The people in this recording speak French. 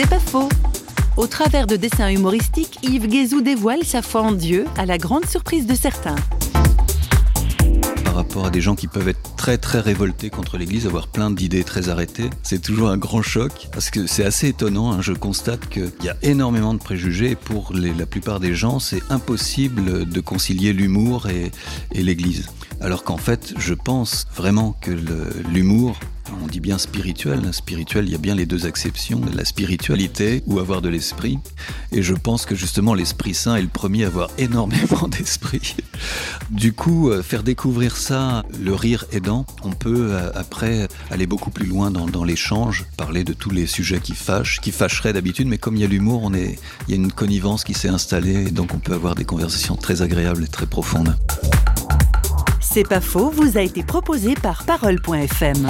C'est pas faux. Au travers de dessins humoristiques, Yves Guézou dévoile sa foi en Dieu à la grande surprise de certains. Par rapport à des gens qui peuvent être très très révoltés contre l'Église, avoir plein d'idées très arrêtées, c'est toujours un grand choc parce que c'est assez étonnant. hein. Je constate qu'il y a énormément de préjugés pour la plupart des gens, c'est impossible de concilier l'humour et, l'Église. Alors qu'en fait, je pense vraiment que l'humour, on dit bien spirituel, hein, spirituel, il y a bien les deux acceptions, la spiritualité ou avoir de l'esprit. Et je pense que justement l'Esprit Saint est le premier à avoir énormément d'esprit. Du coup, euh, faire découvrir ça, le rire aidant, on peut euh, après aller beaucoup plus loin dans, l'échange, parler de tous les sujets qui fâchent, qui fâcheraient d'habitude, mais comme il y a l'humour, il y a une connivence qui s'est installée, et donc on peut avoir des conversations très agréables et très profondes. C'est pas faux vous a été proposé par Parole.fm.